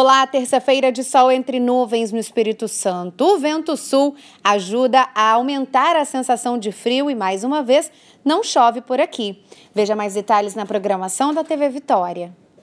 Olá, terça-feira de sol entre nuvens no Espírito Santo. O vento sul ajuda a aumentar a sensação de frio e, mais uma vez, não chove por aqui. Veja mais detalhes na programação da TV Vitória.